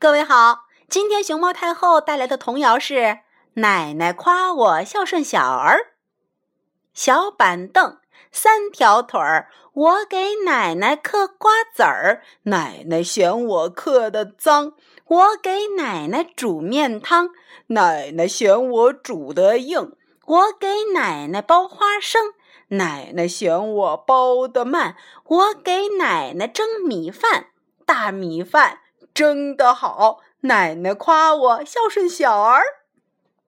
各位好，今天熊猫太后带来的童谣是《奶奶夸我孝顺小儿》。小板凳，三条腿儿，我给奶奶嗑瓜子儿，奶奶嫌我嗑的脏；我给奶奶煮面汤，奶奶嫌我煮的硬；我给奶奶剥花生，奶奶嫌我剥的慢；我给奶奶蒸米饭，大米饭。蒸的好，奶奶夸我孝顺小儿。